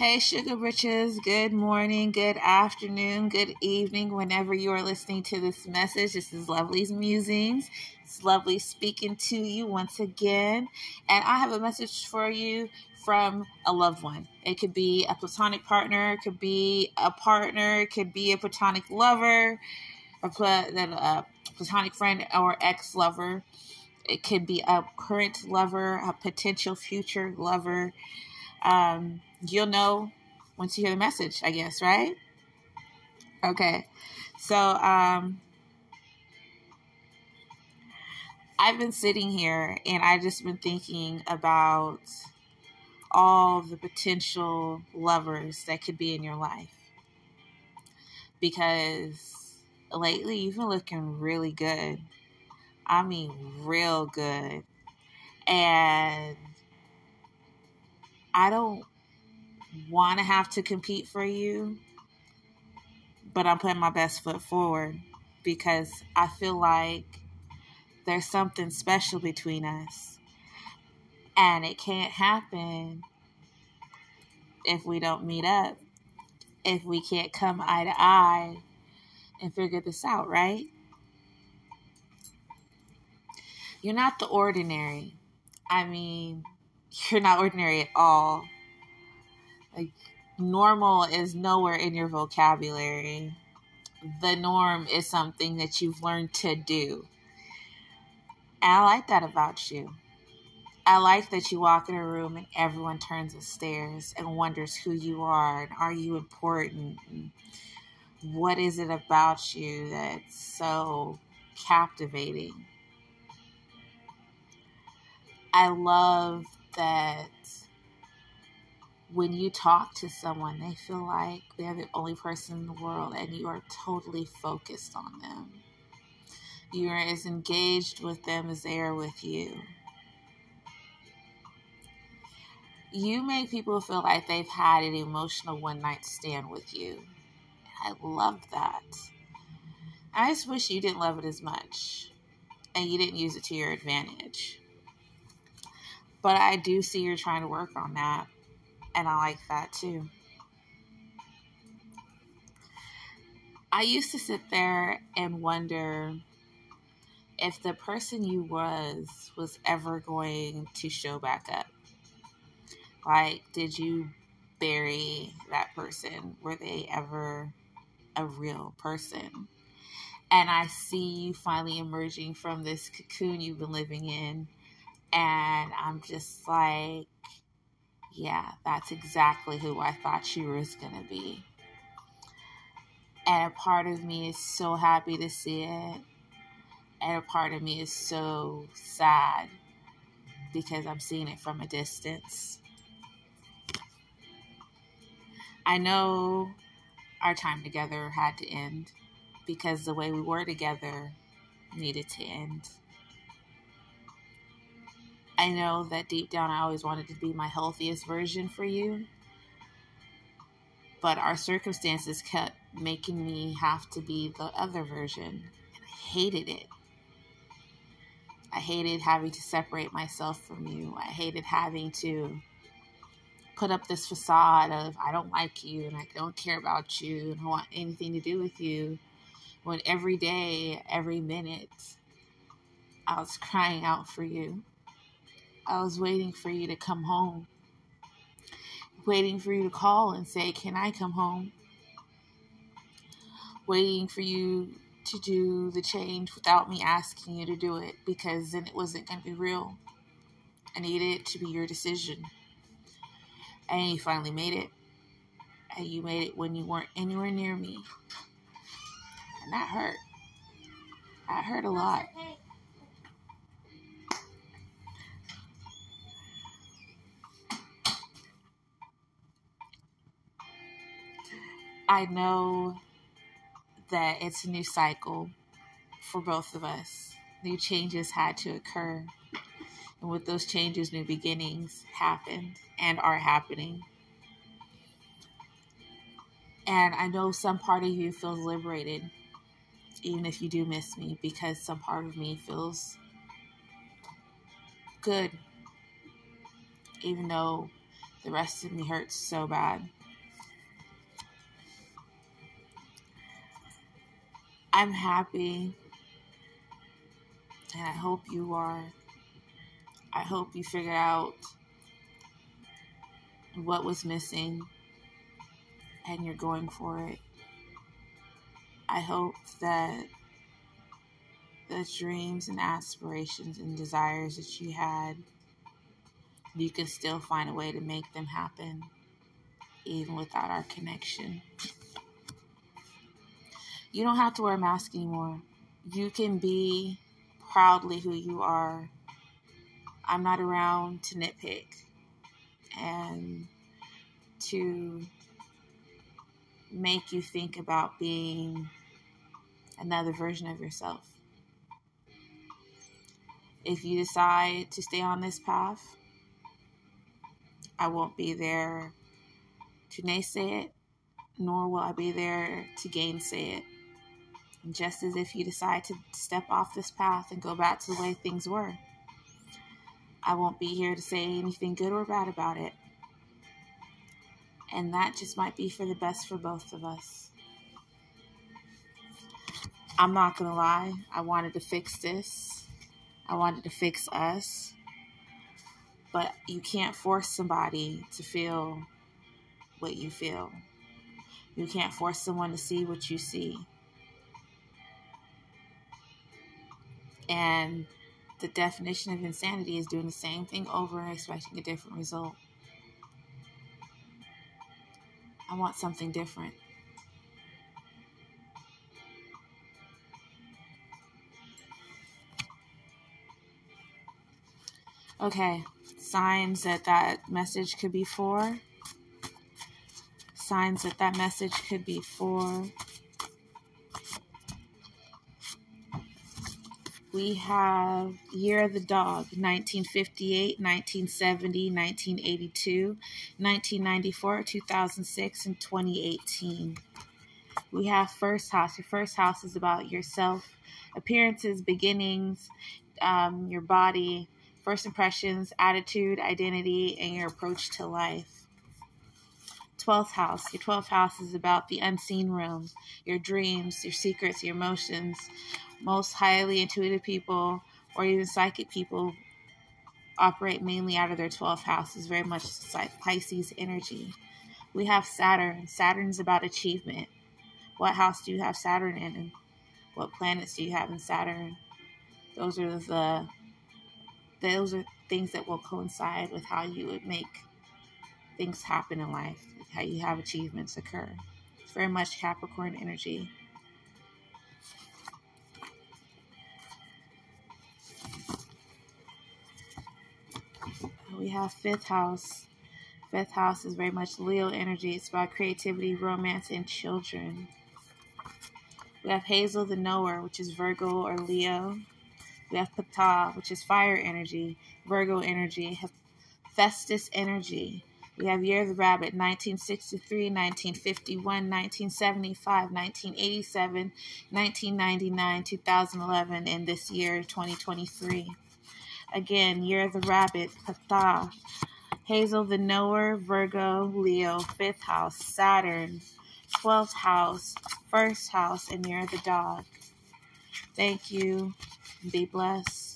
Hey, Sugar Britches. Good morning, good afternoon, good evening, whenever you are listening to this message. This is Lovely's Musings. It's lovely speaking to you once again. And I have a message for you from a loved one. It could be a platonic partner, it could be a partner, it could be a platonic lover, a, a platonic friend, or ex lover. It could be a current lover, a potential future lover. Um, you'll know once you hear the message, I guess, right? Okay. So, um, I've been sitting here and I just been thinking about all the potential lovers that could be in your life. Because lately you've been looking really good. I mean, real good. And I don't want to have to compete for you, but I'm putting my best foot forward because I feel like there's something special between us. And it can't happen if we don't meet up, if we can't come eye to eye and figure this out, right? You're not the ordinary. I mean, you're not ordinary at all. Like normal is nowhere in your vocabulary. The norm is something that you've learned to do. And I like that about you. I like that you walk in a room and everyone turns and stares and wonders who you are and are you important and what is it about you that's so captivating. I love that when you talk to someone, they feel like they're the only person in the world and you are totally focused on them. You are as engaged with them as they are with you. You make people feel like they've had an emotional one night stand with you. I love that. I just wish you didn't love it as much and you didn't use it to your advantage. But I do see you're trying to work on that, and I like that too. I used to sit there and wonder if the person you was was ever going to show back up. Like, did you bury that person? Were they ever a real person? And I see you finally emerging from this cocoon you've been living in and I'm just like, yeah, that's exactly who I thought she was going to be. And a part of me is so happy to see it. And a part of me is so sad because I'm seeing it from a distance. I know our time together had to end because the way we were together needed to end. I know that deep down I always wanted to be my healthiest version for you. But our circumstances kept making me have to be the other version. And I hated it. I hated having to separate myself from you. I hated having to put up this facade of I don't like you and I don't care about you and I want anything to do with you. When every day, every minute, I was crying out for you. I was waiting for you to come home, waiting for you to call and say, Can I come home? Waiting for you to do the change without me asking you to do it because then it wasn't going to be real. I needed it to be your decision. And you finally made it. And you made it when you weren't anywhere near me. And that hurt. That hurt a lot. I know that it's a new cycle for both of us. New changes had to occur. And with those changes, new beginnings happened and are happening. And I know some part of you feels liberated, even if you do miss me, because some part of me feels good, even though The rest of me hurts so bad. I'm happy. And I hope you are. I hope you figured out what was missing and you're going for it. I hope that the dreams and aspirations and desires that you had, you can still find a way to make them happen, even without our connection. You don't have to wear a mask anymore. You can be proudly who you are. I'm not around to nitpick and to make you think about being another version of yourself. If you decide to stay on this path, I won't be there to naysay it, nor will I be there to gainsay it. Just as if you decide to step off this path and go back to the way things were, I won't be here to say anything good or bad about it. And that just might be for the best for both of us. I'm not going to lie, I wanted to fix this. I wanted to fix us. But you can't force somebody to feel what you feel. You can't force someone to see what you see. And the definition of insanity is doing the same thing over and expecting a different result. I want something different. Okay, signs that that message could be for. Signs that that message could be for. We have Year of the Dog, 1958, 1970, 1982, 1994, 2006, and 2018. We have First House. Your first house is about yourself, appearances, beginnings, um, your body, first impressions, attitude, identity, and your approach to life. 12th house. Your 12th house is about the unseen realm, your dreams, your secrets, your emotions. Most highly intuitive people or even psychic people operate mainly out of their 12th house, is very much Pisces energy. We have Saturn. Saturn's about achievement. What house do you have Saturn in? What planets do you have in Saturn? Those are the those are things that will coincide with how you would make things happen in life, how you have achievements occur. It's very much Capricorn energy. We have fifth house. Fifth house is very much Leo energy. It's about creativity, romance, and children. We have Hazel the Knower, which is Virgo or Leo. We have Ptah, which is fire energy, Virgo energy, Hephaestus energy. We have Year of the Rabbit, 1963, 1951, 1975, 1987, 1999, 2011, and this year, 2023. Again, Year of the Rabbit, Ptah, Hazel the Knower, Virgo, Leo, fifth house, Saturn, 12th house, first house, and Year of the Dog. Thank you. Be blessed.